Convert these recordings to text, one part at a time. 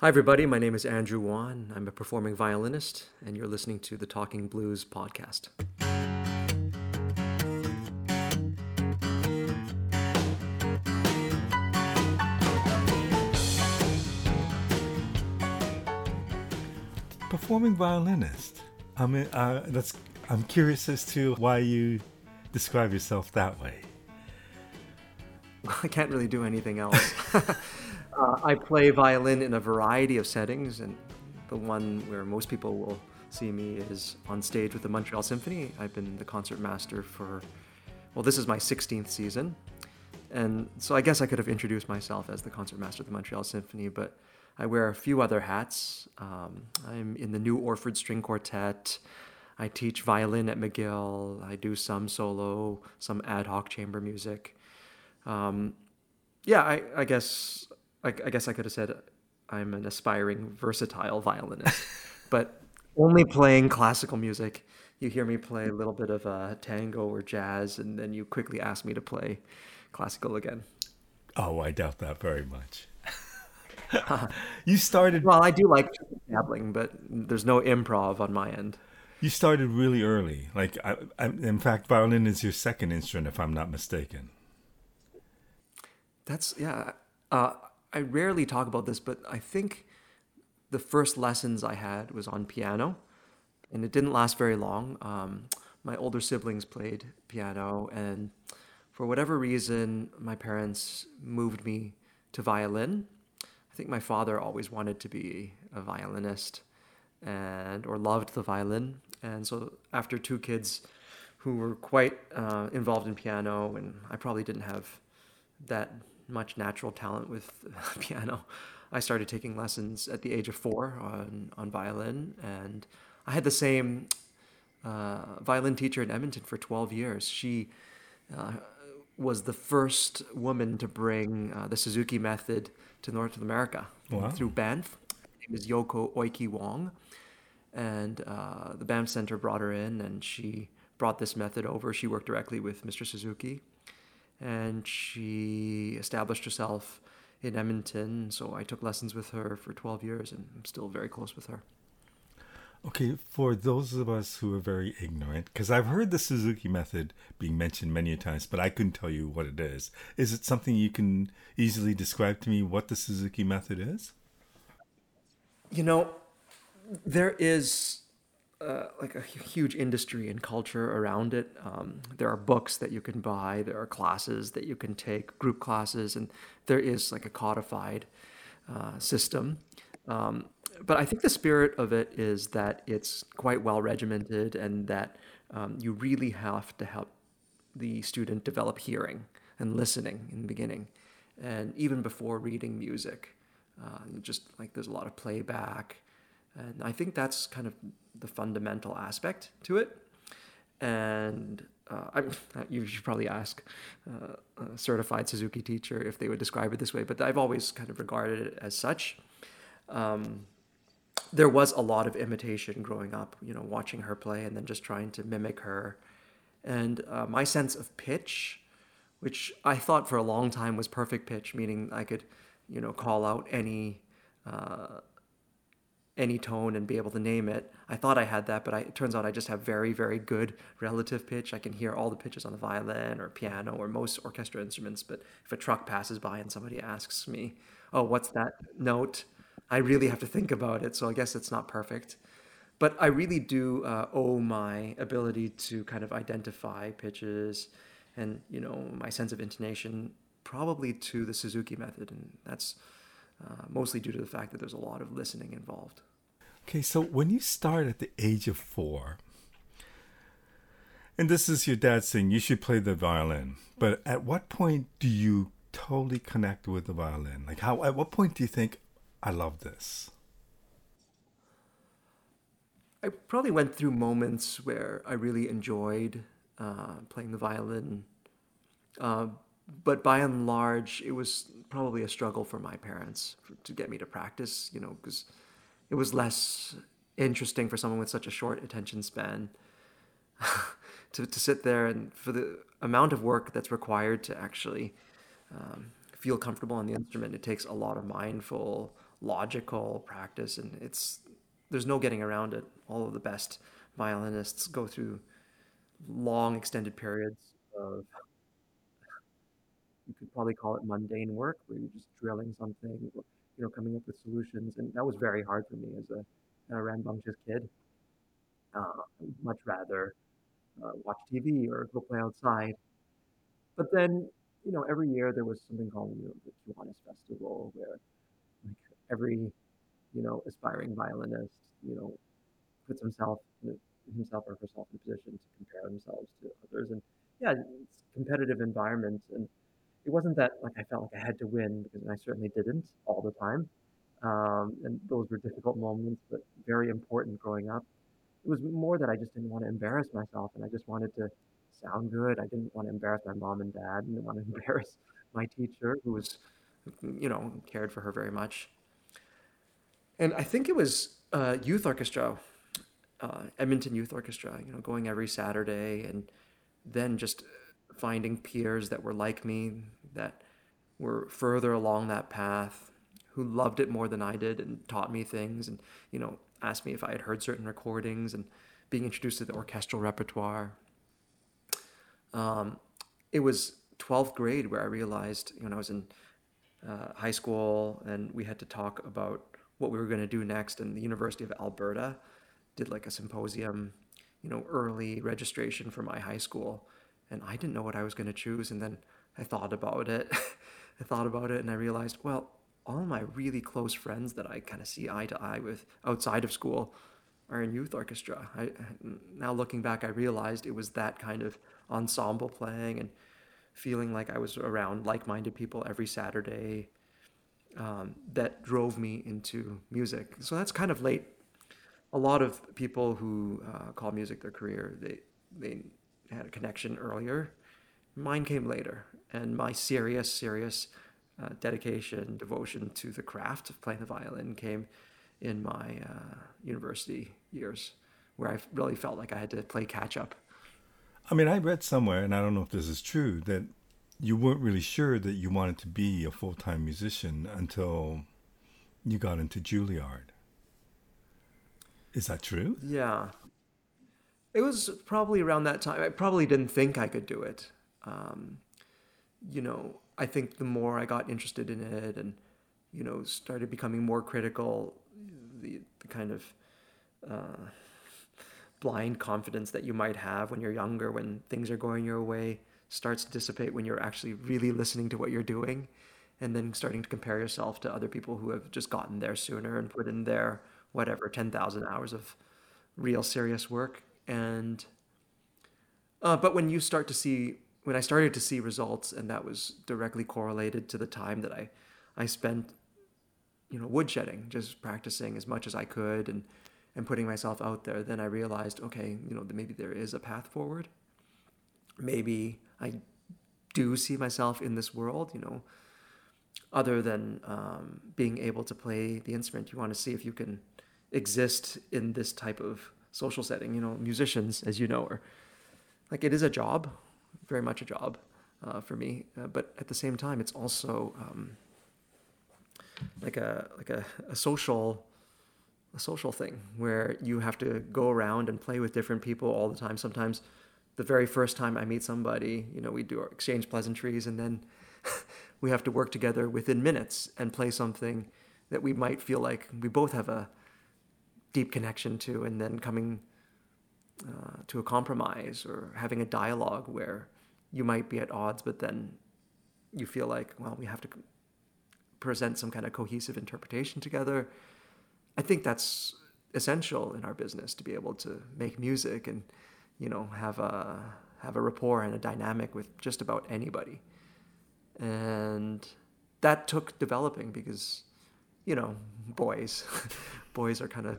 Hi, everybody. My name is Andrew Wan. I'm a performing violinist, and you're listening to the Talking Blues podcast. Performing violinist. I mean, uh, that's. I'm curious as to why you describe yourself that way. I can't really do anything else. uh, I play violin in a variety of settings, and the one where most people will see me is on stage with the Montreal Symphony. I've been the concert master for, well, this is my 16th season. And so I guess I could have introduced myself as the concert master of the Montreal Symphony, but I wear a few other hats. Um, I'm in the New Orford String Quartet. I teach violin at McGill. I do some solo, some ad hoc chamber music. Um, yeah, I, I guess I, I, guess I could have said I'm an aspiring versatile violinist, but only playing classical music. You hear me play a little bit of uh, tango or jazz, and then you quickly ask me to play classical again. Oh, I doubt that very much. you started. Well, I do like dabbling, but there's no improv on my end. You started really early. Like, I, I, in fact, violin is your second instrument, if I'm not mistaken. That's yeah. Uh, I rarely talk about this, but I think the first lessons I had was on piano, and it didn't last very long. Um, my older siblings played piano, and for whatever reason, my parents moved me to violin. I think my father always wanted to be a violinist and or loved the violin. And so after two kids who were quite uh, involved in piano, and I probably didn't have that much natural talent with piano. I started taking lessons at the age of four on, on violin, and I had the same uh, violin teacher in Edmonton for 12 years. She uh, was the first woman to bring uh, the Suzuki method to North America wow. through Banff. Her name is Yoko Oiki Wong, and uh, the Banff Center brought her in, and she brought this method over. She worked directly with Mr. Suzuki and she established herself in Edmonton. So I took lessons with her for 12 years and I'm still very close with her. Okay, for those of us who are very ignorant, because I've heard the Suzuki method being mentioned many times, but I couldn't tell you what it is. Is it something you can easily describe to me what the Suzuki method is? You know, there is uh, like a huge industry and culture around it. Um, there are books that you can buy, there are classes that you can take, group classes, and there is like a codified uh, system. Um, but I think the spirit of it is that it's quite well regimented and that um, you really have to help the student develop hearing and listening in the beginning. And even before reading music, uh, just like there's a lot of playback and I think that's kind of the fundamental aspect to it. And uh, I, you should probably ask uh, a certified Suzuki teacher if they would describe it this way, but I've always kind of regarded it as such. Um, there was a lot of imitation growing up, you know, watching her play and then just trying to mimic her. And uh, my sense of pitch, which I thought for a long time was perfect pitch, meaning I could, you know, call out any uh, any tone and be able to name it. I thought I had that, but I, it turns out I just have very, very good relative pitch. I can hear all the pitches on the violin or piano or most orchestra instruments. But if a truck passes by and somebody asks me, "Oh, what's that note?" I really have to think about it. So I guess it's not perfect, but I really do uh, owe my ability to kind of identify pitches and you know my sense of intonation probably to the Suzuki method, and that's uh, mostly due to the fact that there's a lot of listening involved. Okay, so when you start at the age of four, and this is your dad saying you should play the violin, but at what point do you totally connect with the violin? Like, how? At what point do you think I love this? I probably went through moments where I really enjoyed uh, playing the violin. Uh, but by and large, it was probably a struggle for my parents to get me to practice, you know, because it was less interesting for someone with such a short attention span to, to sit there and for the amount of work that's required to actually um, feel comfortable on the instrument. It takes a lot of mindful logical practice, and it's there's no getting around it. All of the best violinists go through long extended periods of you could probably call it mundane work where you're just drilling something you know coming up with solutions and that was very hard for me as a, rambunctious kid uh, much rather uh, watch tv or go play outside but then you know every year there was something called you know, the Kiwanis festival where like every you know aspiring violinist you know puts himself himself or herself in a position to compare themselves to others. And yeah, it's competitive environment. And it wasn't that like I felt like I had to win because I certainly didn't all the time. Um, and those were difficult moments, but very important growing up. It was more that I just didn't want to embarrass myself, and I just wanted to sound good. I didn't want to embarrass my mom and dad, and didn't want to embarrass my teacher, who was, you know, cared for her very much. And I think it was uh, youth orchestra uh, Edmonton Youth Orchestra, you know, going every Saturday and then just finding peers that were like me, that were further along that path, who loved it more than I did and taught me things and, you know, asked me if I had heard certain recordings and being introduced to the orchestral repertoire. Um, it was 12th grade where I realized, you know, I was in uh, high school and we had to talk about what we were going to do next And the University of Alberta did like a symposium, you know, early registration for my high school, and I didn't know what I was going to choose. And then I thought about it. I thought about it, and I realized, well, all my really close friends that I kind of see eye to eye with outside of school are in youth orchestra. I now looking back, I realized it was that kind of ensemble playing and feeling like I was around like-minded people every Saturday um, that drove me into music. So that's kind of late a lot of people who uh, call music their career, they they had a connection earlier. Mine came later, and my serious, serious uh, dedication, devotion to the craft of playing the violin came in my uh, university years, where I really felt like I had to play catch up. I mean, I read somewhere, and I don't know if this is true, that you weren't really sure that you wanted to be a full time musician until you got into Juilliard. Is that true? Yeah. It was probably around that time. I probably didn't think I could do it. Um, you know, I think the more I got interested in it and, you know, started becoming more critical, the, the kind of uh, blind confidence that you might have when you're younger, when things are going your way, starts to dissipate when you're actually really listening to what you're doing and then starting to compare yourself to other people who have just gotten there sooner and put in their whatever 10,000 hours of real serious work and uh, but when you start to see when I started to see results and that was directly correlated to the time that I I spent you know woodshedding just practicing as much as I could and and putting myself out there then I realized okay you know maybe there is a path forward. Maybe I do see myself in this world you know other than um, being able to play the instrument. You want to see if you can exist in this type of social setting. You know, musicians, as you know, are like it is a job, very much a job uh, for me. Uh, but at the same time, it's also um, like a like a, a social a social thing where you have to go around and play with different people all the time. Sometimes the very first time I meet somebody, you know, we do exchange pleasantries and then we have to work together within minutes and play something that we might feel like we both have a deep connection to, and then coming uh, to a compromise or having a dialogue where you might be at odds, but then you feel like, well, we have to present some kind of cohesive interpretation together. I think that's essential in our business to be able to make music and you know have a have a rapport and a dynamic with just about anybody. And that took developing because you know boys boys are kind of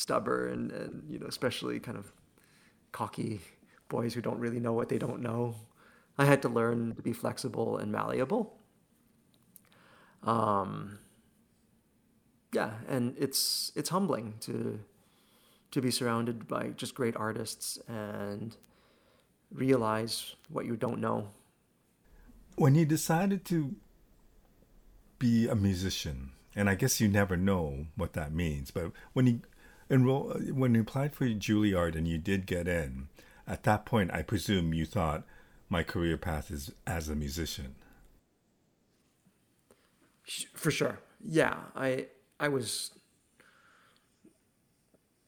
stubborn and you know especially kind of cocky boys who don't really know what they don't know. I had to learn to be flexible and malleable. Um, yeah, and it's it's humbling to to be surrounded by just great artists and realize what you don't know. When you decided to be a musician, and I guess you never know what that means. But when you enroll, when you applied for Juilliard and you did get in, at that point, I presume you thought my career path is as a musician. For sure, yeah. I I was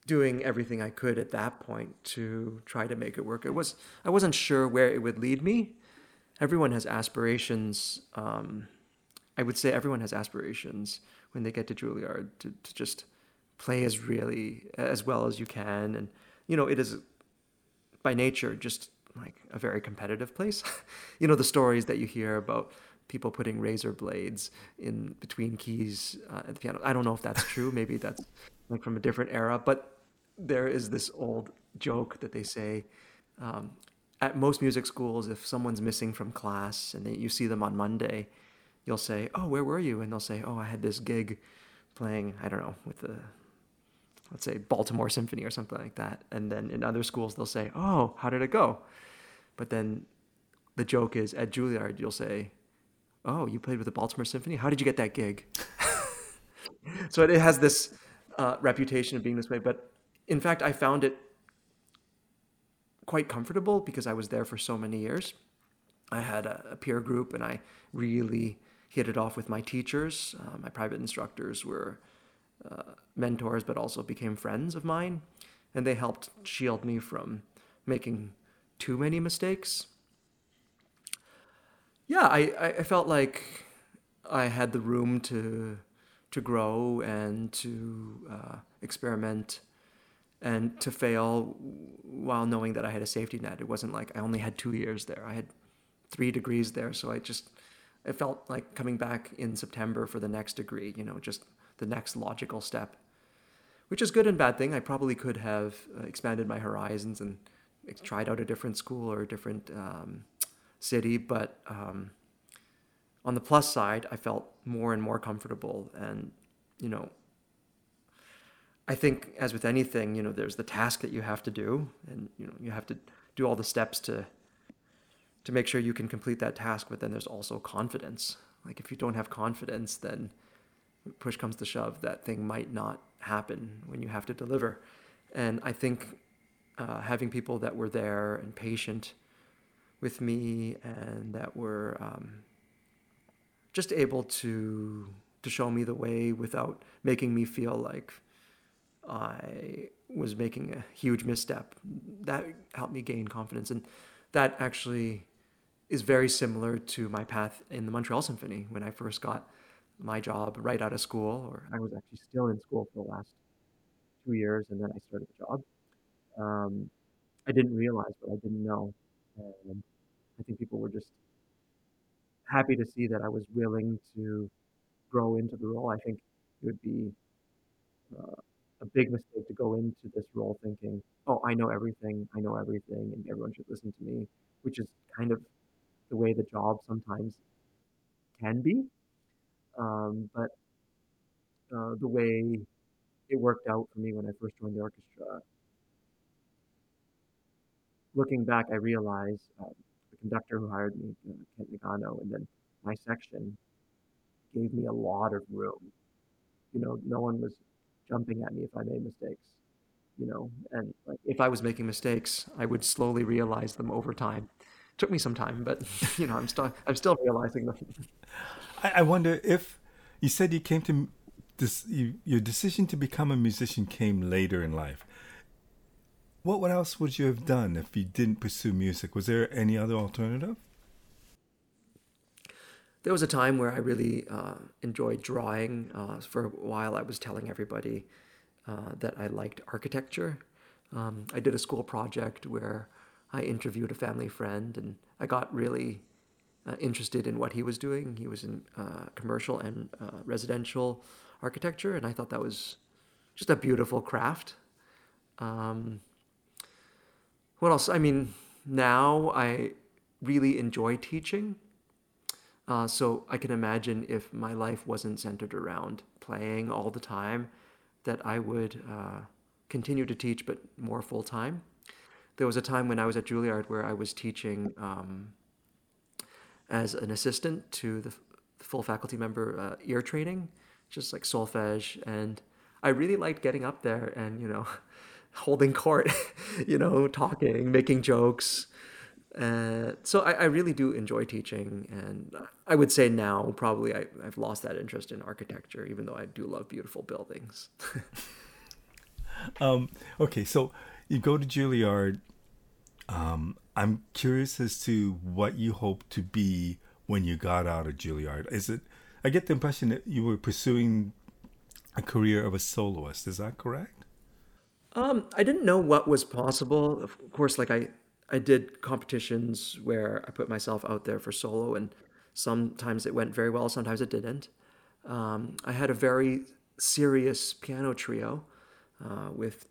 doing everything I could at that point to try to make it work. It was I wasn't sure where it would lead me. Everyone has aspirations. Um, I would say everyone has aspirations when they get to Juilliard to, to just play as really as well as you can, and you know it is by nature just like a very competitive place. you know the stories that you hear about people putting razor blades in between keys uh, at the piano. I don't know if that's true. Maybe that's like from a different era, but there is this old joke that they say um, at most music schools, if someone's missing from class and they, you see them on Monday, you'll say, "Oh, where were you?" And they'll say, "Oh, I had this gig playing, I don't know, with the let's say Baltimore Symphony or something like that." And then in other schools, they'll say, "Oh, how did it go?" But then the joke is at Juilliard, you'll say, "Oh, you played with the Baltimore Symphony? How did you get that gig?" so it has this uh, reputation of being this way, but in fact, I found it quite comfortable because I was there for so many years. I had a, a peer group and I really hit it off with my teachers. Uh, my private instructors were uh, mentors, but also became friends of mine. And they helped shield me from making too many mistakes. Yeah, I, I felt like I had the room to to grow and to uh, experiment and to fail while knowing that I had a safety net. It wasn't like I only had two years there. I had three degrees there, so I just it felt like coming back in September for the next degree. You know, just the next logical step, which is good and bad thing. I probably could have uh, expanded my horizons and tried out a different school or a different um, city, but um, on the plus side, I felt more and more comfortable and you know I think, as with anything, you know, there's the task that you have to do, and you know, you have to do all the steps to to make sure you can complete that task. But then there's also confidence. Like if you don't have confidence, then push comes to shove, that thing might not happen when you have to deliver. And I think uh, having people that were there and patient with me and that were um, just able to to show me the way without making me feel like I was making a huge misstep. That helped me gain confidence. And that actually is very similar to my path in the Montreal Symphony when I first got my job right out of school, or I was actually still in school for the last two years, and then I started the job. Um, I didn't realize what I didn't know. And I think people were just happy to see that I was willing to grow into the role. I think it would be uh, a big mistake to go into this role thinking, oh, I know everything, I know everything, and everyone should listen to me, which is kind of the way the job sometimes can be. Um, but uh, the way it worked out for me when I first joined the orchestra, looking back, I realized uh, the conductor who hired me, uh, Kent Nagano, and then my section gave me a lot of room. You know, no one was jumping at me if I made mistakes, you know. And like, if I was making mistakes, I would slowly realize them over time. It took me some time, but you know, I'm still I'm still realizing them. I, I wonder if you said you came to this, you, your decision to become a musician came later in life. What what else would you have done if you didn't pursue music? Was there any other alternative? there was a time where I really uh, enjoyed drawing. Uh, for a while, I was telling everybody uh, that I liked architecture. Um, I did a school project where I interviewed a family friend, and I got really uh, interested in what he was doing. He was in uh, commercial and uh, residential architecture, and I thought that was just a beautiful craft. Um, what else? I mean, now I really enjoy teaching. Uh, so I can imagine if my life wasn't centered around playing all the time, that I would uh, continue to teach, but more full time. There was a time when I was at Juilliard where I was teaching um, as an assistant to the, full faculty member uh, ear training. just like solfege. And I really liked getting up there and, you know, holding court, you know, talking, making jokes. Uh, so I, I, really do enjoy teaching, and I would say now probably I, have lost that interest in architecture, even though I do love beautiful buildings. um, okay, so you go to Juilliard. Um, I'm curious as to what you hope to be when you got out of Juilliard. Is it? I get the impression that you were pursuing a career of a soloist. Is that correct? Um, I didn't know what was possible. Of course, like I, I did competitions where I put myself out there for solo, and sometimes it went very well, sometimes it didn't. Um, I had a very serious piano trio uh, with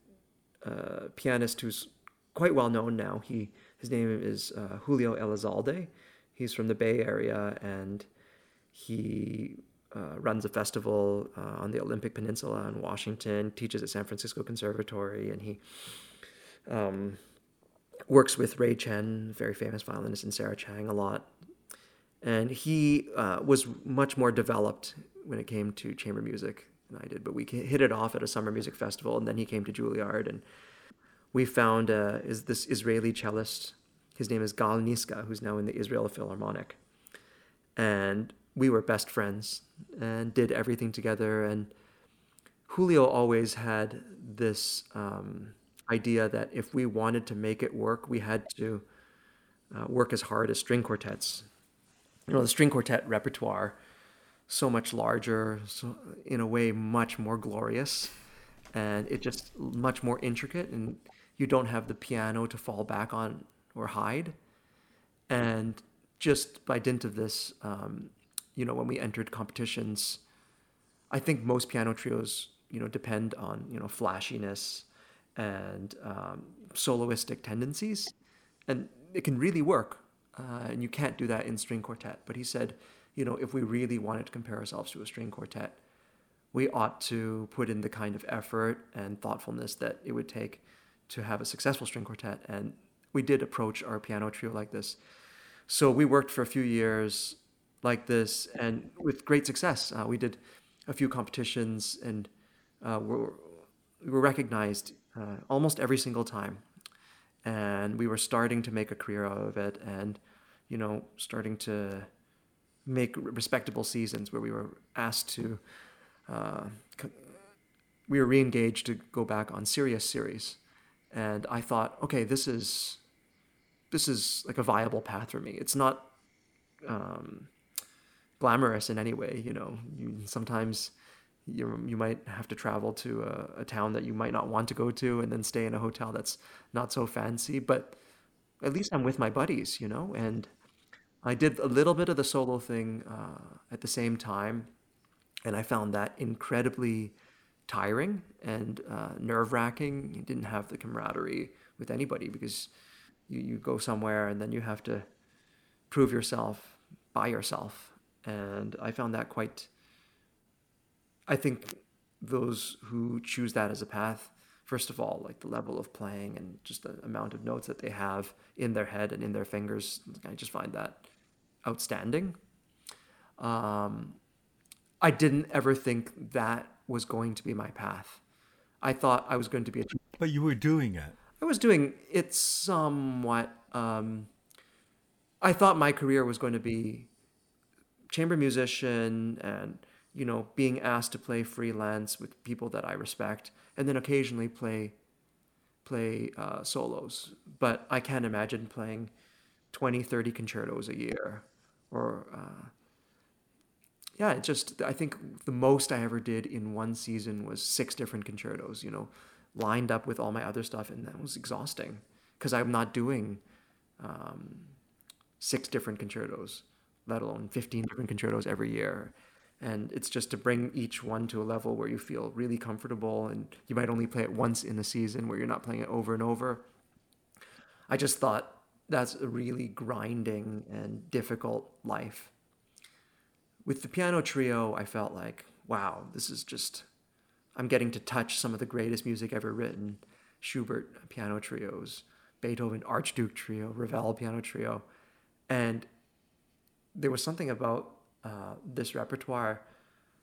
a pianist who's quite well known now. He his name is uh, Julio Elizalde. He's from the Bay Area, and he uh, runs a festival uh, on the Olympic Peninsula in Washington, teaches at San Francisco Conservatory, and he um, works with Ray Chen, very famous violinist, and Sarah Chang a lot. And he uh, was much more developed when it came to chamber music than I did, but we hit it off at a summer music festival, and then he came to Juilliard, and we found uh, is this Israeli cellist. His name is Gal Nyska, who's now in the Israel Philharmonic, and we were best friends and did everything together. And Julio always had this um, idea that if we wanted to make it work, we had to uh, work as hard as string quartets. You know, the string quartet repertoire so much larger, so in a way much more glorious, and it just much more intricate, and you don't have the piano to fall back on or hide. And just by dint of this, um, you know, when we entered competitions, I think most piano trios, you know, depend on, you know, flashiness and um, soloistic tendencies. And it can really work. Uh, and you can't do that in string quartet. But he said, you know, if we really wanted to compare ourselves to a string quartet, we ought to put in the kind of effort and thoughtfulness that it would take to have a successful string quartet. And we did approach our piano trio like this. So we worked for a few years like this, and with great success. Uh, we did a few competitions, and uh, were, we were recognized uh, almost every single time. And we were starting to make a career out of it, and you know, starting to make respectable seasons where we were asked to. Uh, we were re-engaged to go back on serious series, and I thought, okay, this is this is like a viable path for me. It's not um, glamorous in any way. You know, you sometimes you you might have to travel to a, a, town that you might not want to go to, and then stay in a hotel that's not so fancy. But at least I'm with my buddies, you know. And I did a little bit of the solo thing uh, at the same time, and I found that incredibly tiring and uh, nerve wracking. You didn't have the camaraderie with anybody because you, you go somewhere and then you have to prove yourself by yourself and I found that quite. I think those who choose that as a path, first of all, like the level of playing and just the amount of notes that they have in their head and in their fingers, I just find that outstanding. Um, I didn't ever think that was going to be my path. I thought I was going to be a. But you were doing it. I was doing it somewhat. Um, I thought my career was going to be chamber musician and you know being asked to play freelance with people that I respect, and then occasionally play play uh, solos. But I can't imagine playing 20, 30 concertos a year, or uh, yeah, it just I think the most I ever did in one season was six different concertos. You know, lined up with all my other stuff, and that was exhausting because I'm not doing um, six different concertos let alone 15 different concertos every year. And it's just to bring each one to a level where you feel really comfortable and you might only play it once in the season where you're not playing it over and over. I just thought that's a really grinding and difficult life. With the piano trio, I felt like, wow, this is just, I'm getting to touch some of the greatest music ever written Schubert piano trios, Beethoven Archduke trio, Ravel piano trio. And there was something about uh, this repertoire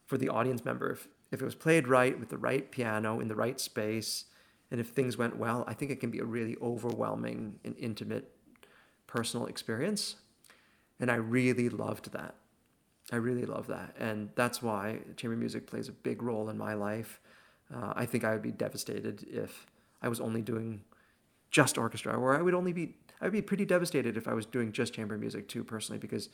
for the audience member. If, if it was played right with the right piano in the right space, and if things went well, I think it can be a really overwhelming and intimate personal experience. And I really loved that. I really love that. And that's why chamber music plays a big role in my life. Uh, I think I would be devastated if I was only doing just orchestra, or I would only be, I'd be pretty devastated if I was doing just chamber music too, personally, because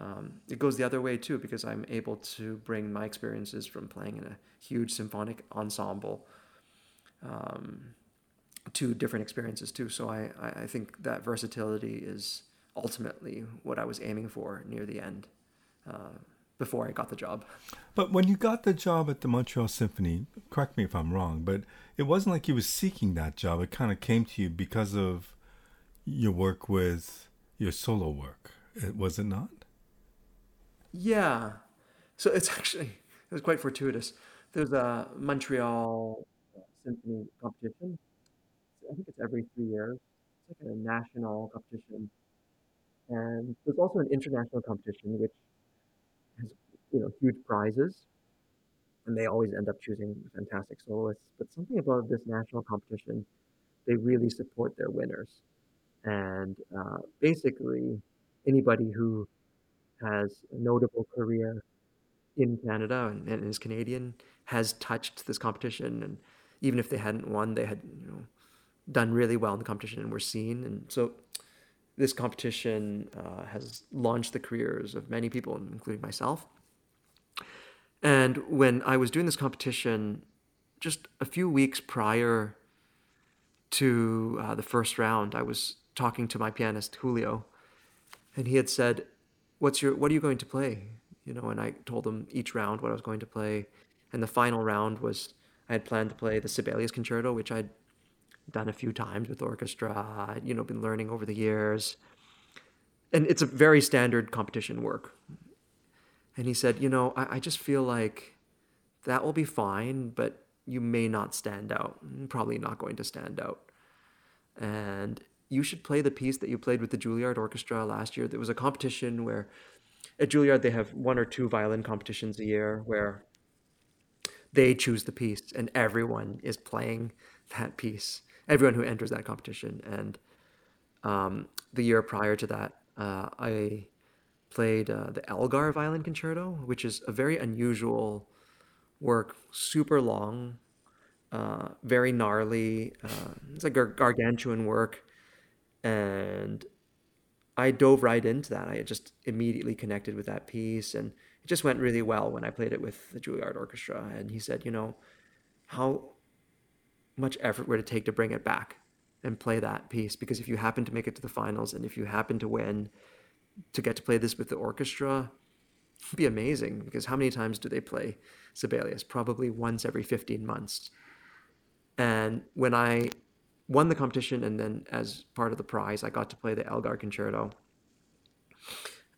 um, it goes the other way too, because I'm able to bring my experiences from playing in a huge symphonic ensemble um, to different experiences too. So I, I think that versatility is ultimately what I was aiming for near the end uh, before I got the job. But when you got the job at the Montreal Symphony, correct me if I'm wrong, but it wasn't like you was seeking that job. It kind of came to you because of your work with your solo work. Was it not? Yeah. So it's actually it was quite fortuitous. There's a Montreal symphony competition. I think it's every three years. It's like a national competition, and there's also an international competition which you know huge prizes, and they always end up choosing fantastic soloists. But something about this national competition, they really support their winners, and uh, basically anybody who has a notable career in Canada and, is Canadian has touched this competition and even if they hadn't won, they had you know done really well in the competition and were seen. And so this competition uh, has launched the careers of many people, including myself. And when I was doing this competition, just a few weeks prior to uh, the first round, I was talking to my pianist Julio, and he had said, "What's your What are you going to play?" You know, and I told him each round what I was going to play, and the final round was I had planned to play the Sibelius Concerto, which I'd done a few times with orchestra. I'd, you know, been learning over the years. And it's a very standard competition work. And he said, you know, I, I just feel like that will be fine, but you may not stand out. Probably not going to stand out. And you should play the piece that you played with the Juilliard Orchestra last year. There was a competition where at Juilliard they have one or two violin competitions a year where they choose the piece and everyone is playing that piece everyone who enters that competition and um, the year prior to that uh, i played uh, the elgar violin concerto which is a very unusual work super long uh, very gnarly uh, it's a gar- gargantuan work and i dove right into that i just immediately connected with that piece and it just went really well when I played it with the Juilliard Orchestra. And he said, you know, how much effort would it take to bring it back and play that piece? Because if you happen to make it to the finals and if you happen to win, to get to play this with the orchestra, be amazing. Because how many times do they play Sibelius? Probably once every 15 months. And when I won the competition and then as part of the prize, I got to play the Elgar Concerto.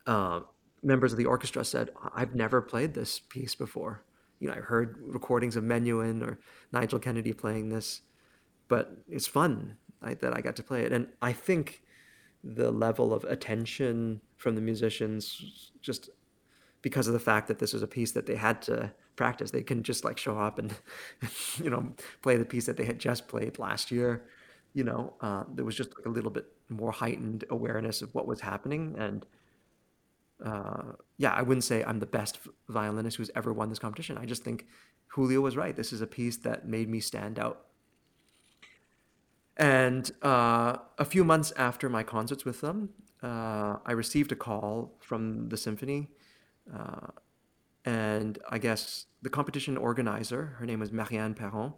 Uh, members of the orchestra said, I've never played this piece before. You know, I heard recordings of Menuhin or Nigel Kennedy playing this, but it's fun that I got to play it. And I think the level of attention from the musicians, just because of the fact that this was a piece that they had to practice, they couldn't just like show up and, you know, play the piece that they had just played last year. You know, uh, there was just like a little bit more heightened awareness of what was happening. And uh, yeah, I wouldn't say I'm the best violinist who's ever won this competition. I just think Julio was right. This is a piece that made me stand out. And uh, a few months after my concerts with them, uh, I received a call from the symphony. Uh, and I guess the competition organizer, her name was Marianne Perron,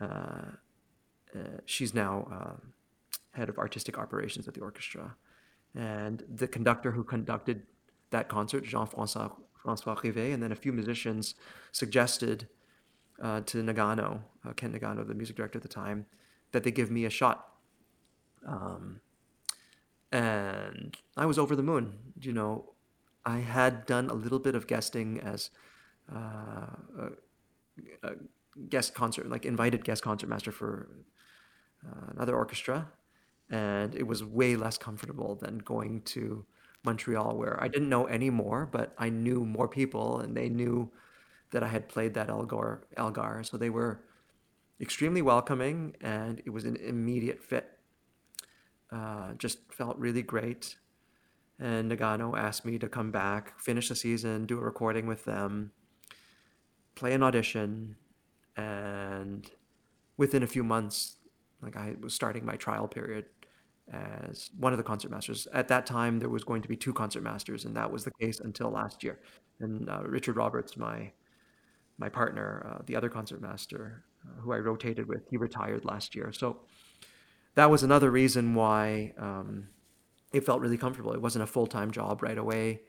uh, uh, she's now head of artistic operations at the orchestra. And the conductor who conducted that concert, Jean-François François Rivest, and then a few musicians suggested uh, to Nagano, uh, Kent Nagano, the music director at the time, that they give me a shot. Um, and I was over the moon. You know, I had done a little bit of guesting as uh, a, a, guest concert, like invited guest concertmaster for uh, another orchestra, and it was way less comfortable than going to Montreal, where I didn't know any more, but I knew more people, and they knew that I had played that Elgar. Elgar, so they were extremely welcoming, and it was an immediate fit. Uh, just felt really great. And Nagano asked me to come back, finish the season, do a recording with them, play an audition, and within a few months, like I was starting my trial period as one of the concertmasters. At that time, there was going to be two concertmasters, and that was the case until last year. And uh, Richard Roberts, my my partner, uh, the other concertmaster uh, who I rotated with, he retired last year. So that was another reason why um, it felt really comfortable. It wasn't a full time job right away.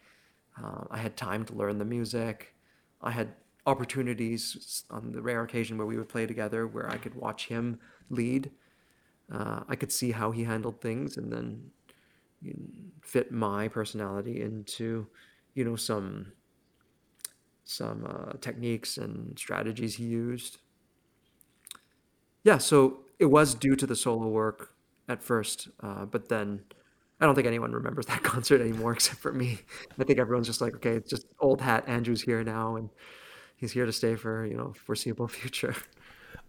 Uh, I had time to learn the music. I had opportunities on the rare occasion where we would play together where I could watch him lead. Uh, I could see how he handled things and then you know, fit my personality into, you know, some some uh, techniques and strategies he used. Yeah, so it was due to the solo work at first, uh, but then I don't think anyone remembers that concert anymore except for me. I think everyone's just like, okay, it's just old hat. Andrew's here now, and he's here to stay for you know foreseeable future.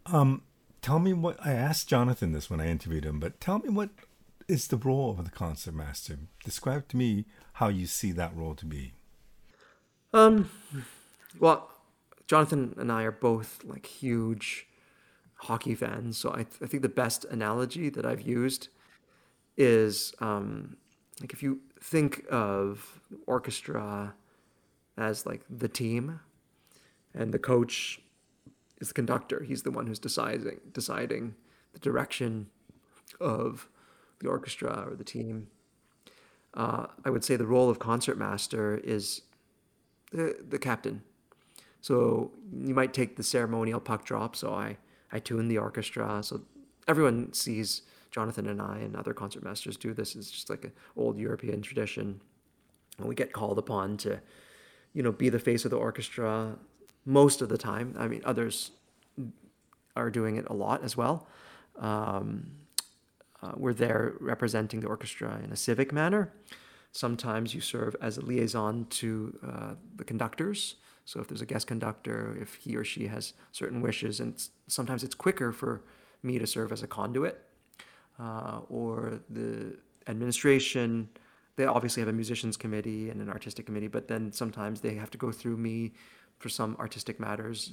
Um, tell me what I asked Jonathan this when I interviewed him, but tell me what is the role of the concertmaster? Describe to me how you see that role to be. Um, well, Jonathan and I are both like huge hockey fans, so I, th- I think the best analogy that I've used is um, like if you think of orchestra as like the team, and the coach is the conductor. He's the one who's deciding deciding the direction of the orchestra or the team. Uh, I would say the role of concertmaster is the, the captain. So you might take the ceremonial puck drop. So I, I tune the orchestra. So everyone sees Jonathan and I and other concertmasters do this. It's just like an old European tradition. And we get called upon to, you know, be the face of the orchestra, most of the time. I mean, others are doing it a lot as well. Um, uh, we're there representing the orchestra in a civic manner. Sometimes you serve as a liaison to uh, the conductors. So if there's a guest conductor, if he or she has certain wishes, and sometimes it's quicker for me to serve as a conduit, uh, or the administration. They obviously have a musicians committee and an artistic committee, but then sometimes they have to go through me for some artistic matters,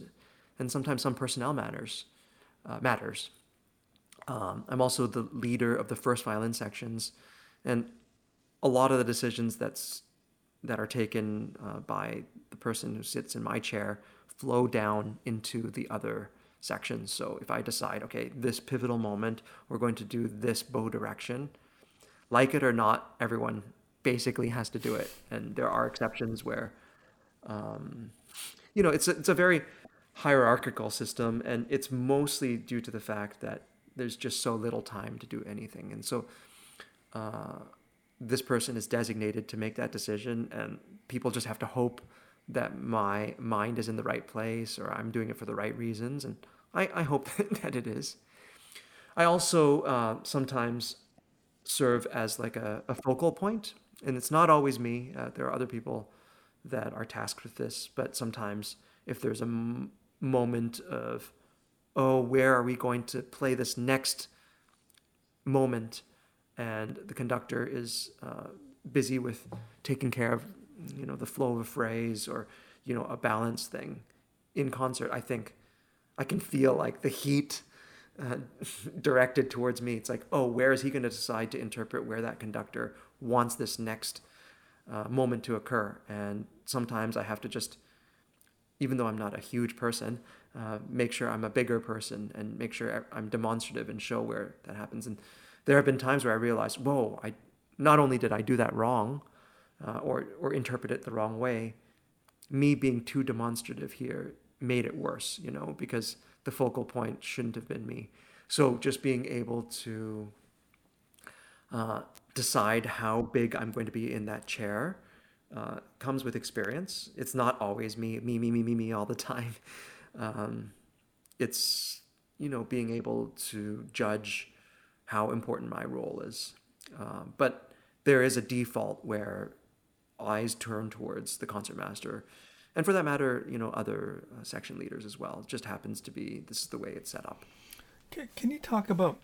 and sometimes some personnel matters. Uh, matters. Um, I'm also the leader of the first violin sections, and a lot of the decisions that's that are taken uh, by the person who sits in my chair flow down into the other sections. So if I decide, okay, this pivotal moment, we're going to do this bow direction, like it or not, everyone basically has to do it, and there are exceptions where um, you know, it's a, it's a very hierarchical system, and it's mostly due to the fact that there's just so little time to do anything, and so uh, this person is designated to make that decision, and people just have to hope that my mind is in the right place or I'm doing it for the right reasons, and I, I hope that it is. I also uh, sometimes serve as like a, a, focal point, and it's not always me. Uh, there are other people that are tasked with this. But sometimes, if there's a m- moment of, oh, where are we going to play this next moment, and the conductor is uh, busy with taking care of, you know, the flow of a phrase or, you know, a balance thing, in concert, I think I can feel like the heat. Uh, directed towards me. It's like, oh, where is he going to decide to interpret where that conductor wants this next uh, moment to occur. And sometimes I have to just, even though I'm not a huge person, uh, make sure I'm a bigger person and make sure I'm demonstrative and show where that happens. And there have been times where I realized, whoa, I not only did I do that wrong uh, or or interpret it the wrong way, me being too demonstrative here made it worse. You know, because the focal point shouldn't have been me. So just being able to uh, decide how big I'm going to be in that chair uh, comes with experience. It's not always me, me, me, me, me, me all the time. Um, it's you know being able to judge how important my role is. Uh, but there is a default where eyes turn towards the concertmaster, and for that matter, you know, other uh, section leaders as well. It just happens to be this is the way it's set up. Can, can you talk about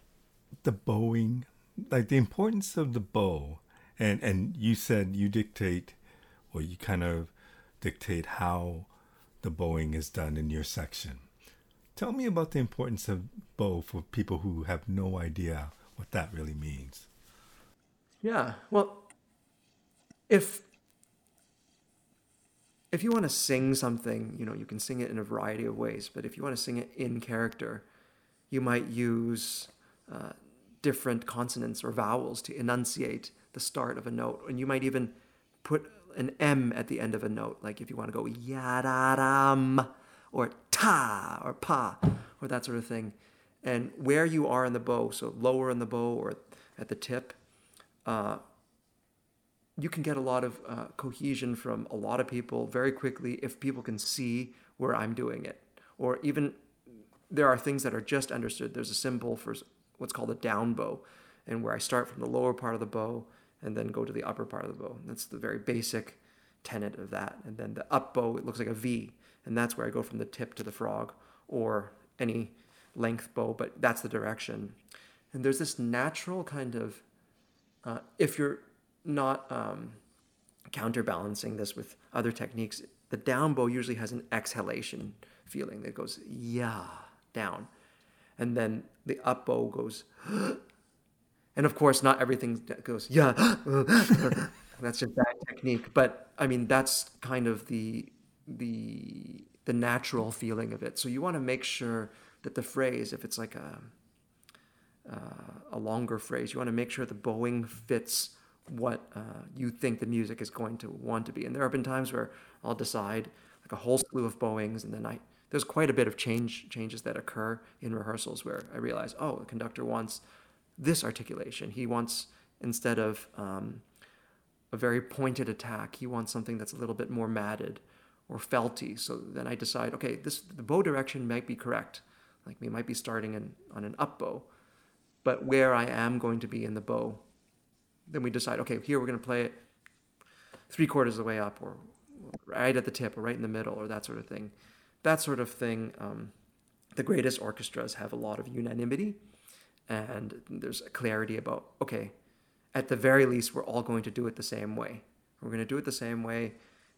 the bowing, like the importance of the bow? And and you said you dictate, or you kind of dictate how the bowing is done in your section. Tell me about the importance of bow for people who have no idea what that really means. Yeah, well, if if you want to sing something, you know, you can sing it in a variety of ways. But if you want to sing it in character, you might use uh, different consonants or vowels to enunciate the start of a note, and you might even put an M at the end of a note, like if you want to go yadaram or ta or pa or that sort of thing. And where you are in the bow, so lower in the bow or at the tip, uh, you can get a lot of uh, cohesion from a lot of people very quickly if people can see where I'm doing it. Or even there are things that are just understood. There's a symbol for what's called a down bow, and where I start from the lower part of the bow and then go to the upper part of the bow. That's the very basic tenet of that. And then the up bow, it looks like a V, and that's where I go from the tip to the frog or any length bow, but that's the direction. And there's this natural kind of, uh, if you're not um, counterbalancing this with other techniques, the down bow usually has an exhalation feeling that goes yeah down, and then the up bow goes, and of course not everything goes yeah. that's just bad technique, but I mean that's kind of the the the natural feeling of it. So you want to make sure that the phrase, if it's like a uh, a longer phrase, you want to make sure the bowing fits what uh, you think the music is going to want to be. And there have been times where I'll decide like a whole slew of bowings, and then I there's quite a bit of change changes that occur in rehearsals where I realize, oh, the conductor wants this articulation. He wants instead of um, a very pointed attack, he wants something that's a little bit more matted or felty. So then I decide, okay, this the bow direction might be correct. Like we might be starting in, on an up bow, but where I am going to be in the bow then we decide, okay, here we're going to play it three quarters of the way up, or right at the tip, or right in the middle, or that sort of thing. That sort of thing. Um, the greatest orchestras have a lot of unanimity, and there's a clarity about, okay, at the very least, we're all going to do it the same way. We're going to do it the same way.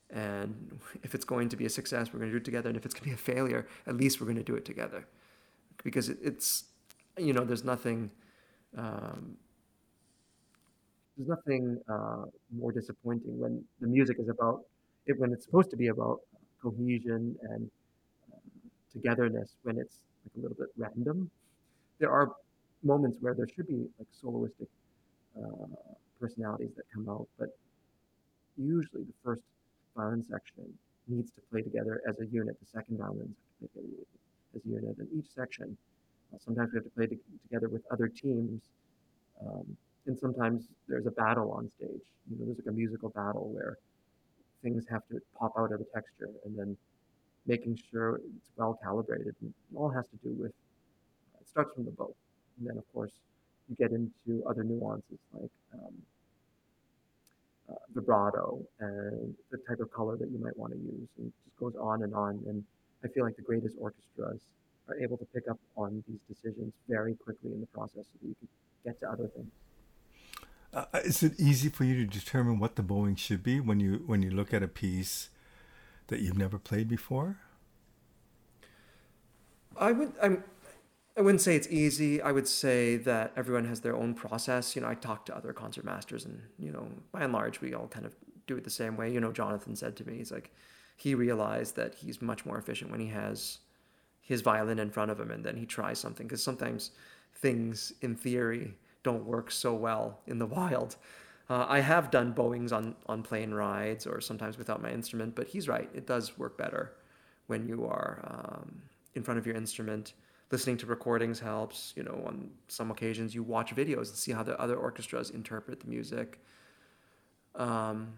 And if it's going to be a success, we're going to do it together. And if it's going to be a failure, at least we're going to do it together. Because it's, you know, there's nothing um, there's nothing uh, more disappointing when the music is about it when it's supposed to be about cohesion and um, togetherness when it's like a little bit random. There are moments where there should be like soloistic uh, personalities that come out but usually the first violin section needs to play together as a unit. The second play together as a unit and each section uh, sometimes we have to play to- together with other teams um, and sometimes there's a battle on stage. You know, there's like a musical battle where things have to pop out of the texture, and then making sure it's well calibrated. And it all has to do with it starts from the bow, and then of course you get into other nuances like um, uh, vibrato and the type of color that you might want to use, and it just goes on and on. And I feel like the greatest orchestras are able to pick up on these decisions very quickly in the process so that you can get to other things. Uh, is it easy for you to determine what the bowing should be when you when you look at a piece that you've never played before? I would I'm I wouldn't say it's easy. I would say that everyone has their own process. You know, I talk to other concert masters and, you know, by and large we all kind of do it the same way. You know, Jonathan said to me, he's like he realized that he's much more efficient when he has his violin in front of him and then he tries something because sometimes things in theory don't work so well in the wild. Uh, I have done bowings on, on plane rides or sometimes without my instrument, but he's right. It does work better when you are um, in front of your instrument. Listening to recordings helps. You know, on some occasions you watch videos and see how the other orchestras interpret the music. Um,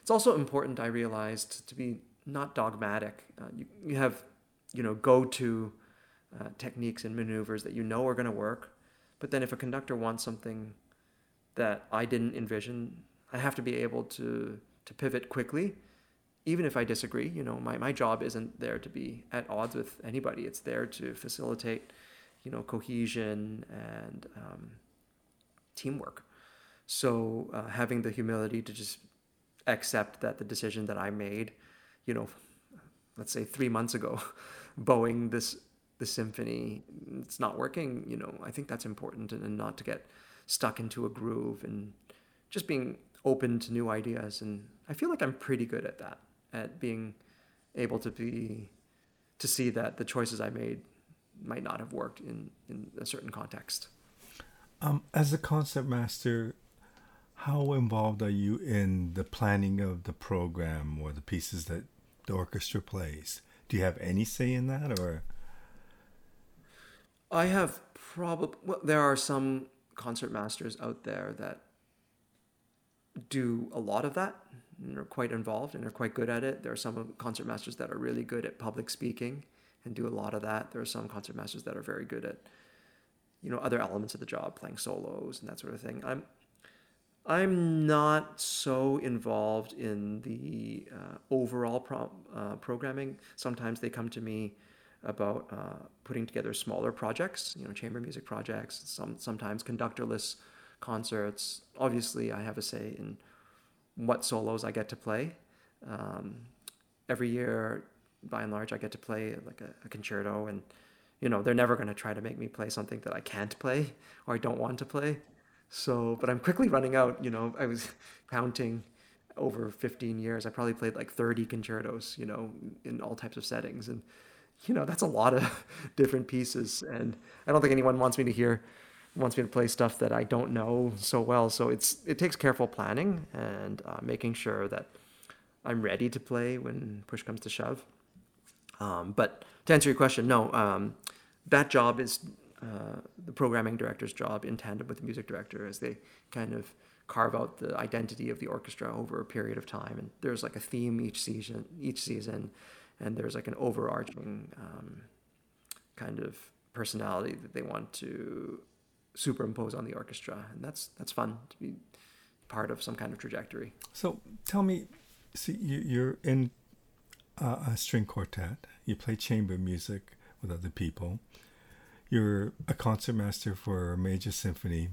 it's also important, I realized, to be not dogmatic. Uh, you, you have, you know, go to uh, techniques and maneuvers that you know are going to work but then if a conductor wants something that I didn't envision, I have to be able to to pivot quickly, even if I disagree, you know, my, my job isn't there to be at odds with anybody. It's there to facilitate, you know, cohesion and um, teamwork. So uh, having the humility to just accept that the decision that I made, you know, let's say three months ago, bowing this the symphony, it's not working. You know, I think that's important, and, and not to get stuck into a groove and just being open to new ideas. And I feel like I'm pretty good at that, at being able to be to see that the choices I made might not have worked in in a certain context. Um, as a concert master, how involved are you in the planning of the program or the pieces that the orchestra plays? Do you have any say in that, or? I have probably well, there are some concert masters out there that do a lot of that and are quite involved and are quite good at it. There are some concert masters that are really good at public speaking and do a lot of that. There are some concert masters that are very good at you know other elements of the job, playing solos and that sort of thing. I'm I'm not so involved in the uh, overall pro- uh, programming. Sometimes they come to me about uh, putting together smaller projects, you know, chamber music projects. Some sometimes conductorless concerts. Obviously, I have a say in what solos I get to play. Um, every year, by and large, I get to play like a, a concerto, and you know, they're never going to try to make me play something that I can't play or I don't want to play. So, but I'm quickly running out. You know, I was counting over 15 years. I probably played like 30 concertos, you know, in all types of settings. And, you know, that's a lot of different pieces. And I don't think anyone wants me to hear, wants me to play stuff that I don't know so well. So it's, it takes careful planning and uh, making sure that I'm ready to play when push comes to shove. Um, but to answer your question, no, um, that job is uh, the programming director's job in tandem with the music director as they kind of carve out the identity of the orchestra over a period of time. And there's like a theme each season, each season, and there's like an overarching um, kind of personality that they want to superimpose on the orchestra, and that's that's fun to be part of some kind of trajectory. So tell me, see, you're in a string quartet. You play chamber music with other people you're a concertmaster for a major symphony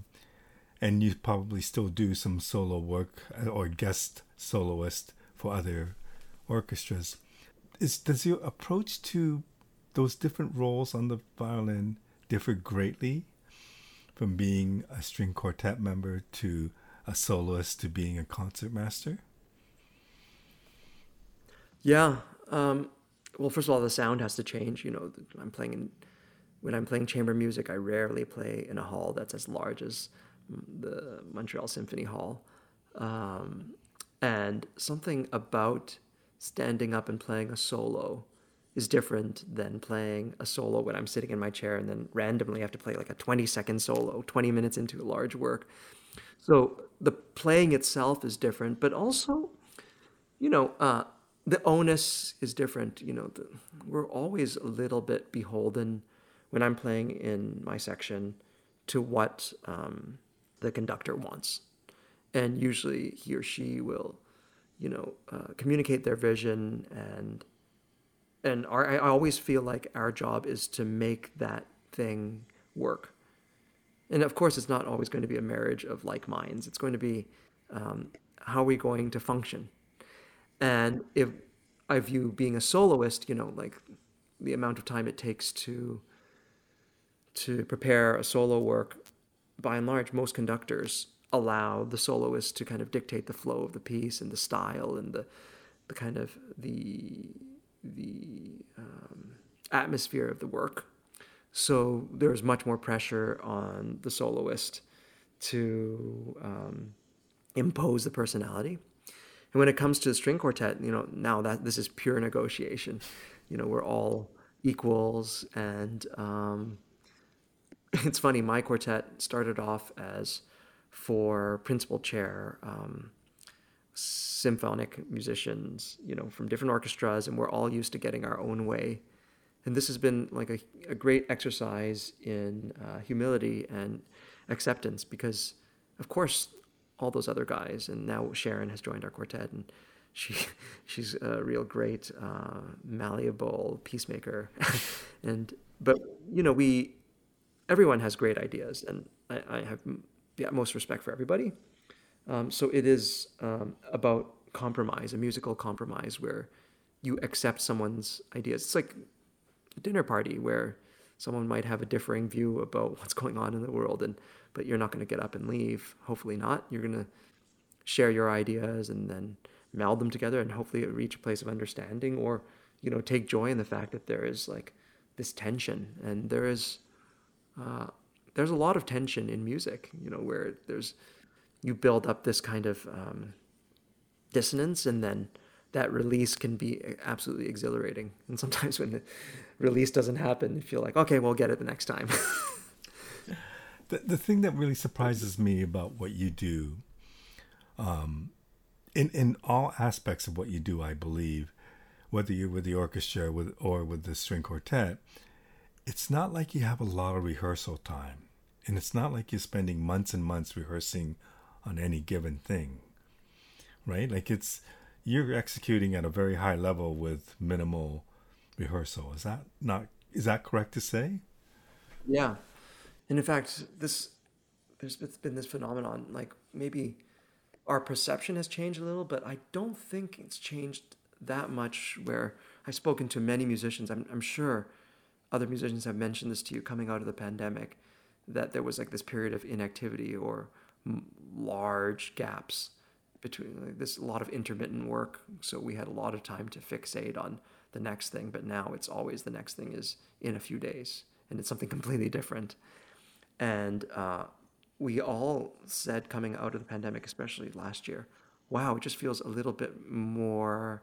and you probably still do some solo work uh, or guest soloist for other orchestras. Is does your approach to those different roles on the violin differ greatly from being a string quartet member to a soloist to being a concertmaster yeah um, well first of all the sound has to change you know i'm playing in when I'm playing chamber music, I rarely play in a hall that's as large as the Montreal Symphony Hall. Um, and something about standing up and playing a solo is different than playing a solo when I'm sitting in my chair and then randomly have to play like a 20 second solo 20 minutes into a large work. So the playing itself is different, but also, you know, uh, the onus is different. You know, the, we're always a little bit beholden when I'm playing in my section to what um, the conductor wants. And usually he or she will, you know, uh, communicate their vision and and our, I always feel like our job is to make that thing work. And of course, it's not always going to be a marriage of like minds. It's going to be um, how are we going to function? And if I view being a soloist, you know, like the amount of time it takes to to prepare a solo work, by and large, most conductors allow the soloist to kind of dictate the flow of the piece and the style and the the kind of the the um, atmosphere of the work. So there's much more pressure on the soloist to um, impose the personality. And when it comes to the string quartet, you know, now that this is pure negotiation. You know, we're all equals, and um, it's funny, my quartet started off as four principal chair um, symphonic musicians, you know, from different orchestras, and we're all used to getting our own way. And this has been like a, a great exercise in uh, humility and acceptance because, of course, all those other guys, and now Sharon has joined our quartet, and she she's a real great uh, malleable peacemaker, and but you know we everyone has great ideas, and I, I have the utmost respect for everybody. Um, so it is um, about compromise, a musical compromise where you accept someone's ideas. It's like a dinner party where someone might have a differing view about what's going on in the world, and but you're not going to get up and leave. Hopefully not. You're going to share your ideas and then meld them together and hopefully reach a place of understanding or you know take joy in the fact that there is like this tension and there is uh, there's a lot of tension in music you know where there's you build up this kind of um, dissonance and then that release can be absolutely exhilarating. And sometimes when the release doesn't happen you feel like okay we'll get it the next time. The, the thing that really surprises me about what you do um, in in all aspects of what you do, I believe, whether you're with the orchestra with or with the string quartet, it's not like you have a lot of rehearsal time, and it's not like you're spending months and months rehearsing on any given thing, right? Like it's you're executing at a very high level with minimal rehearsal. Is that not is that correct to say? Yeah, and in fact, this there's been this phenomenon like maybe our perception has changed a little, but I don't think it's changed that much. Where I've spoken to many musicians, I'm, I'm sure other musicians have mentioned this to you coming out of the pandemic, that there was like this period of inactivity or large gaps between like this a lot of intermittent work. So we had a lot of time to fixate on the next thing, but now it's always the next thing is in a few days, and it's something completely different. And uh, we all said coming out of the pandemic, especially last year, wow, it just feels a little bit more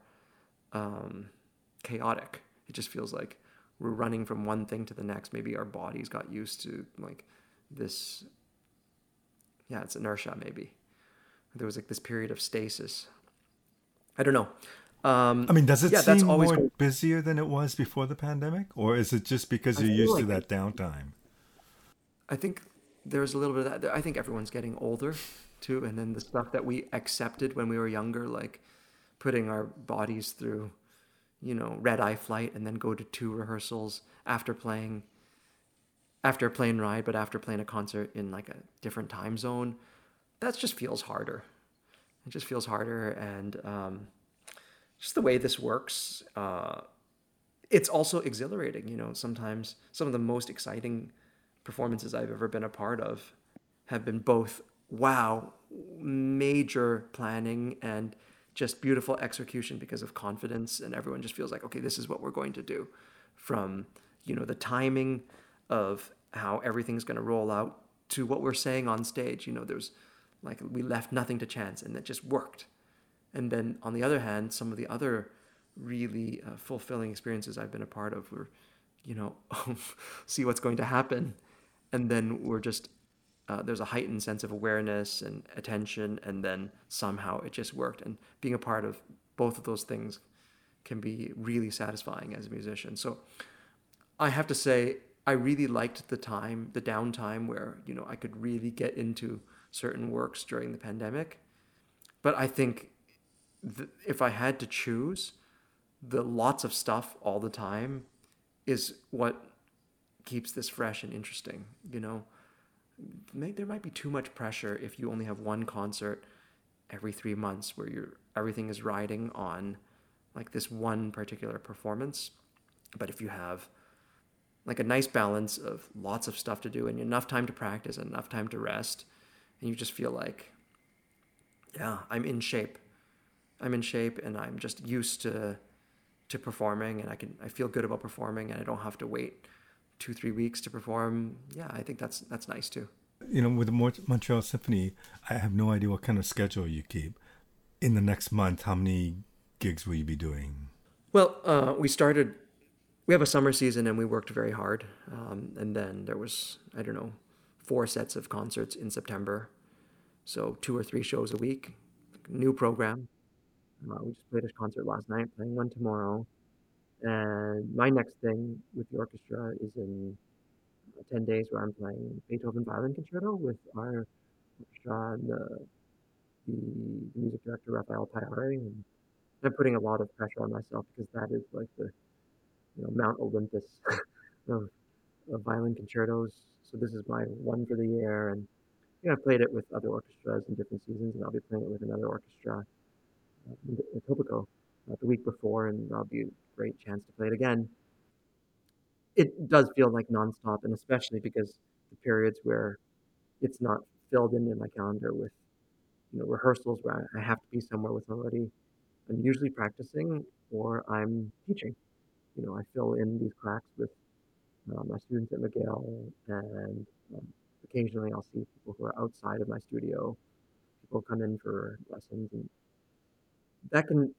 um, chaotic. It just feels like we're running from one thing to the next. Maybe our bodies got used to like this. Yeah, it's inertia, maybe. There was like this period of stasis. I don't know. Um, I mean, does it yeah, seem more cool. busier than it was before the pandemic, or is it just because you're used like to that downtime? I think there's a little bit of that. I think everyone's getting older too, and then the stuff that we accepted when we were younger, like putting our bodies through, you know, red eye flight, and then go to two rehearsals after playing, after a plane ride, but after playing a concert in like a different time zone, that just feels harder. It just feels harder, and um, just the way this works. Uh, it's also exhilarating, you know. Sometimes some of the most exciting performances I've ever been a part of have been both wow, major planning and just beautiful execution because of confidence and everyone just feels like okay, this is what we're going to do from, you know, the timing of how everything's going to roll out to what we're saying on stage, you know, there's like we left nothing to chance and it just worked. And then on the other hand, some of the other really uh, fulfilling experiences I've been a part of were, you know, see what's going to happen and then we're just uh, there's a heightened sense of awareness and attention, and then somehow it just worked. And being a part of both of those things can be really satisfying as a musician. So I have to say, I really liked the time, the downtime where you know I could really get into certain works during the pandemic. But I think th- if I had to choose, the lots of stuff all the time is what keeps this fresh and interesting. You know, there might be too much pressure if you only have one concert every three months where you're everything is riding on like this one particular performance. But if you have like a nice balance of lots of stuff to do and enough time to practice and enough time to rest, and you just feel like, yeah, I'm in shape. I'm in shape and I'm just used to to performing and I can I feel good about performing and I don't have to wait two three weeks to perform yeah i think that's that's nice too. You know with the montreal symphony i have no idea what kind of schedule you keep. In the next month how many gigs will you be doing? Well uh, we started we have a summer season and we worked very hard um, and then there was i don't know four sets of concerts in september. So two or three shows a week new program. Uh, we just played a concert last night playing one tomorrow and my next thing with the orchestra is in 10 days where I'm playing Beethoven Violin Concerto with our orchestra and the, the music director, Rafael Payare. And I'm putting a lot of pressure on myself because that is like the you know Mount Olympus of, of violin concertos. So this is my one for the year, and you know I've played it with other orchestras in different seasons, and I'll be playing it with another orchestra uh, in Etobicoke uh, the week before, and I'll be great chance to play it again. It does feel like nonstop, and especially because the periods where it's not filled in in my calendar with you know rehearsals where I have to be somewhere with somebody. I'm usually practicing or I'm teaching. You know, I fill in these cracks with uh, my students at McGill, and um, occasionally I'll see people who are outside of my studio. People come in for lessons, and that can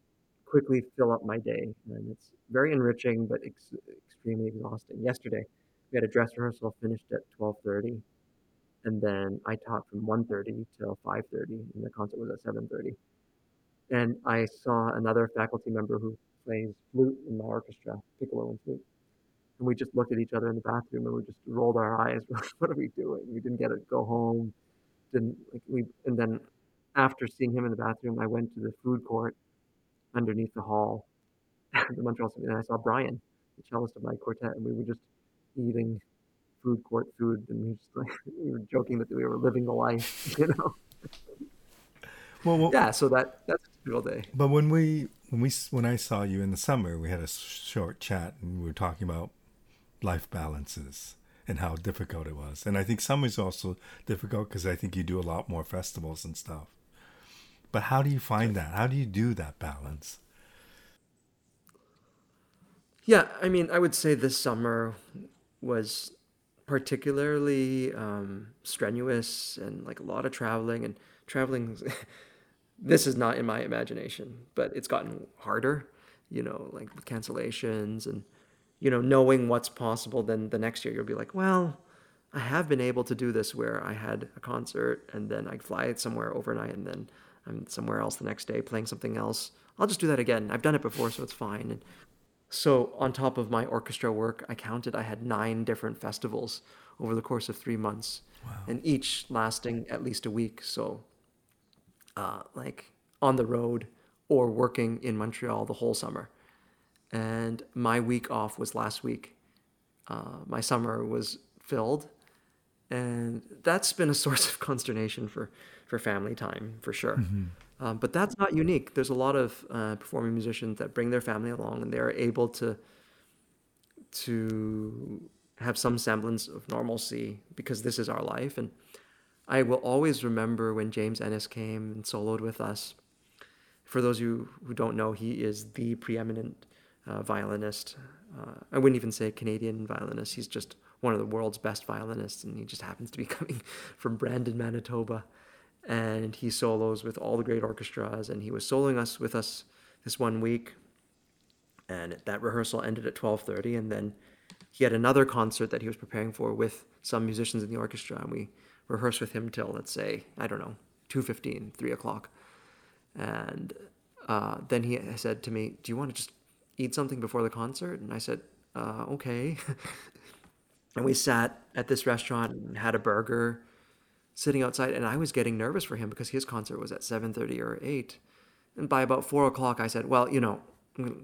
quickly fill up my day, and it's very enriching but ex- extremely exhausting. Yesterday, we had a dress rehearsal finished at 12:30, and then I taught from 1:30 till 5:30, and the concert was at 7:30. And I saw another faculty member who plays flute in my orchestra, piccolo and flute, and we just looked at each other in the bathroom and we just rolled our eyes. what are we doing? We didn't get to go home. Didn't like we. And then after seeing him in the bathroom, I went to the food court underneath the hall, the Montreal Symphony, and I saw Brian, the cellist of my quartet, and we were just eating food court food, and we just like we were joking that we were living the life, you know. well, well, yeah, so that that's a typical day. But when we when we when I saw you in the summer, we had a short chat, and we were talking about life balances and how difficult it was. And I think summer's also difficult because I think you do a lot more festivals and stuff. But how do you find that? How do you do that balance? Yeah, I mean, I would say this summer was particularly um, strenuous and like a lot of traveling and traveling. this is not in my imagination, but it's gotten harder, you know, like with cancellations and, you know, knowing what's possible. Then the next year you'll be like, well, I have been able to do this where I had a concert and then I fly it somewhere overnight and then I'm somewhere else the next day playing something else. I'll just do that again. I've done it before, so it's fine. And so, on top of my orchestra work, I counted I had nine different festivals over the course of three months, wow. and each lasting at least a week. So, uh, like on the road or working in Montreal the whole summer. And my week off was last week. Uh, my summer was filled, and that's been a source of consternation for for family time for sure. Mm-hmm. Um, but that's not unique. There's a lot of uh, performing musicians that bring their family along, and they're able to to have some semblance of normalcy because this is our life. And I will always remember when James Ehnes came and soloed with us. For those of you who don't know, he is the preeminent uh, violinist. Uh, I wouldn't even say Canadian violinist. He's just one of the world's best violinists, and he just happens to be coming from Brandon, Manitoba and he solos with all the great orchestras and he was soloing us with us this one week. And that rehearsal ended at 12.30 and then he had another concert that he was preparing for with some musicians in the orchestra and we rehearsed with him till let's say i don't know 2.15 3 o'clock. And uh, then he said to me do you want to just eat something before the concert? And i said uh, okay. And we sat at this restaurant and had a burger sitting outside, and I was getting nervous for him because his concert was at seven thirty or eight, and by about four o'clock, I said, "Well, you know,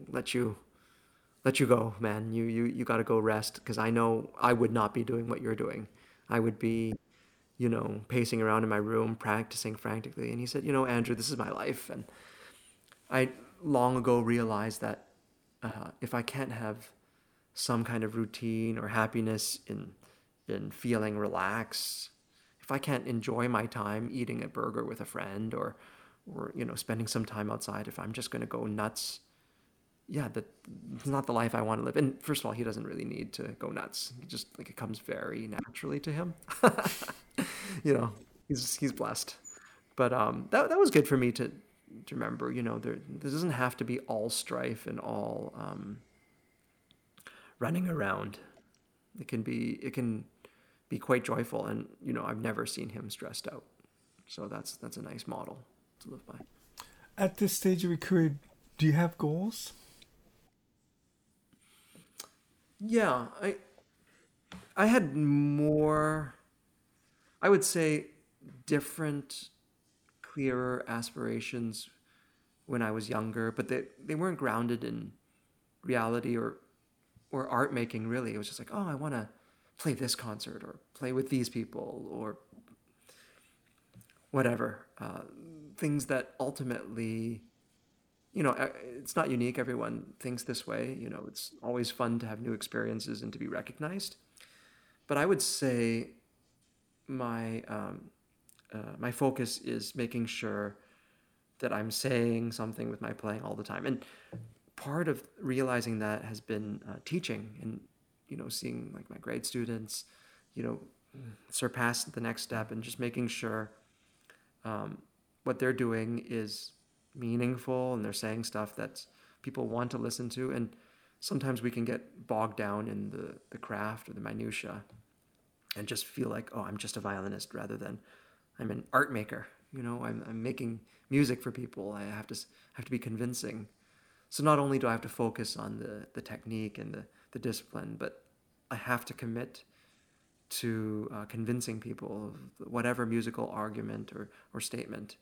let you." Let you go, man. You you you got to go rest because I know I would not be doing what you're doing. I would be, you know, pacing around in my room, practicing frantically. And he said, "You know, Andrew, this is my life." And I long ago realized that uh, if I can't have some kind of routine or happiness in in feeling relaxed if I can't enjoy my time eating a burger with a friend or or you know spending some time outside if I'm just going to go nuts yeah that it's not the life I want to live. And first of all he doesn't really need to go nuts. He just like it comes very naturally to him. You know he's he's blessed. But um that that was good for me to to remember you know there this doesn't have to be all strife and all um running around. It can be it can be quite joyful. And you know, I've never seen him stressed out. So that's that's a nice model to live by. At this stage of your career, do you have goals? Yeah, I I had more I would say different clearer aspirations when I was younger, but they, they weren't grounded in reality or or art making really. It was just like, oh, I want to play this concert or play with these people or whatever. Uh, things that ultimately, you know, it's not unique. Everyone thinks this way. You know, it's always fun to have new experiences and to be recognized. But I would say my um, uh, my focus is making sure that I'm saying something with my playing all the time. And part of realizing that has been uh, teaching and you know seeing like my grade students, you know, surpass the next step and just making sure um, what they're doing is meaningful and they're saying stuff that people want to listen to. And sometimes we can get bogged down in the the craft or the minutia and just feel like oh I'm just a violinist rather than I'm an art maker. You know, I'm, I'm making music for people. I have to have to be convincing. So not only do I have to focus on the the technique and the the discipline, but I have to commit to uh, convincing people of whatever musical argument or or statement.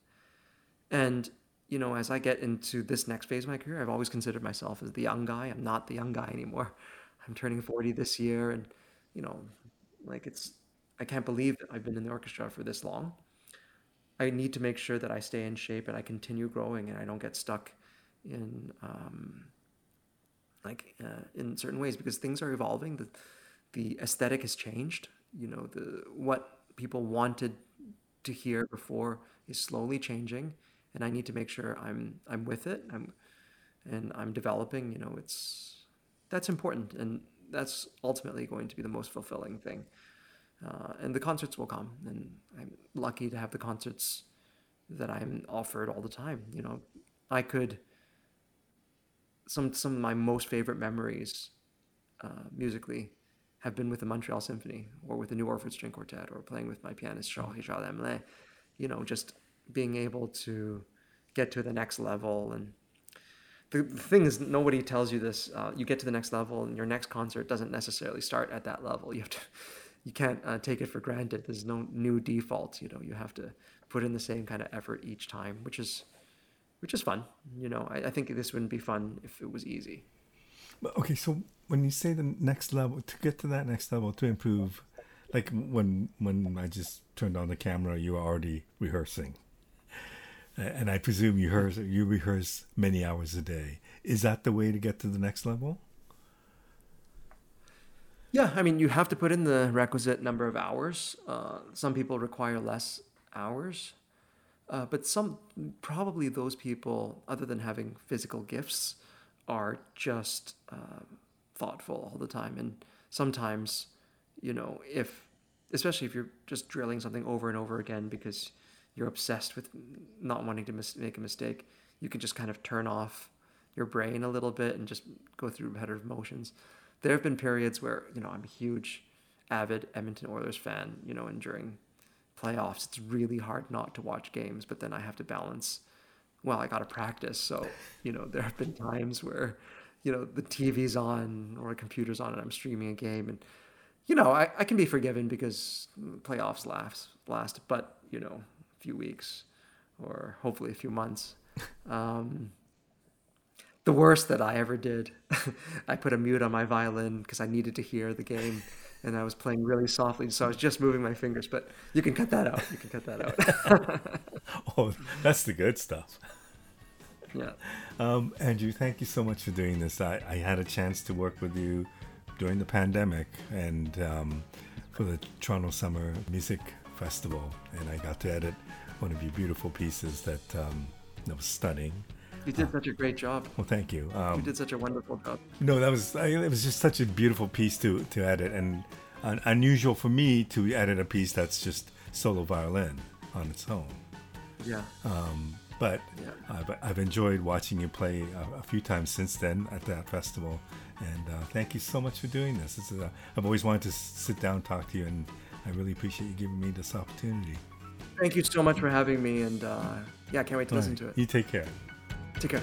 And you know, as I get into this next phase of my career, I've always considered myself as the young guy. I'm not the young guy anymore. I'm turning 40 this year, and you know, like it's I can't believe that I've been in the orchestra for this long. I need to make sure that I stay in shape and I continue growing and I don't get stuck in um, like uh, in certain ways because things are evolving. The the aesthetic has changed. You know the what people wanted to hear before is slowly changing, and I need to make sure I'm I'm with it. I'm and I'm developing. You know, it's that's important, and that's ultimately going to be the most fulfilling thing. Uh, and the concerts will come, and I'm lucky to have the concerts that I'm offered all the time. You know, I could some some of my most favorite memories uh, musically have been with the Montreal Symphony or with the New Orford String Quartet or playing with my pianist Charles Richard-Hamelin. You know, just being able to get to the next level and the, the thing is nobody tells you this uh, you get to the next level and your next concert doesn't necessarily start at that level you have to you can't uh, take it for granted. There's no new default. You know, you have to put in the same kind of effort each time, which is which is fun. You know, I, I think this wouldn't be fun if it was easy. Okay, so when you say the next level, to get to that next level, to improve, like when when I just turned on the camera, you were already rehearsing, and I presume you rehearse you rehearse many hours a day. Is that the way to get to the next level? Yeah, I mean, you have to put in the requisite number of hours. Uh, some people require less hours, uh, but some, probably those people, other than having physical gifts, are just uh, thoughtful all the time. And sometimes, you know, if, especially if you're just drilling something over and over again because you're obsessed with not wanting to mis- make a mistake, you can just kind of turn off your brain a little bit and just go through repetitive motions there have been periods where you know I'm a huge, avid Edmonton Oilers fan. You know, and during playoffs, it's really hard not to watch games. But then I have to balance. Well, I got to practice, so you know there have been times where, you know, the TV's on or the computer's on and I'm streaming a game, and you know I, I can be forgiven because playoffs last last, but you know a few weeks or hopefully a few months. Um, the worst that I ever did. I put a mute on my violin because I needed to hear the game and I was playing really softly, so I was just moving my fingers. But you can cut that out. You can cut that out. oh, that's the good stuff. Yeah. Um, Andrew, thank you so much for doing this. I, I had a chance to work with you during the pandemic and um, for the Toronto Summer Music Festival, and I got to edit one of your beautiful pieces that um, that was stunning. You did such a great job. Well, thank you. Um, you did such a wonderful job. No, that was it. Was just such a beautiful piece to to edit, and unusual for me to edit a piece that's just solo violin on its own. Yeah. Um, but yeah. I've, I've, enjoyed watching you play a, a, few times since then at that festival, and uh, thank you so much for doing this. this is I've always wanted to sit down and talk to you, and I really appreciate you giving me this opportunity. Thank you so much for having me, and uh, yeah, I can't wait to All listen right. to it. You take care. Take care.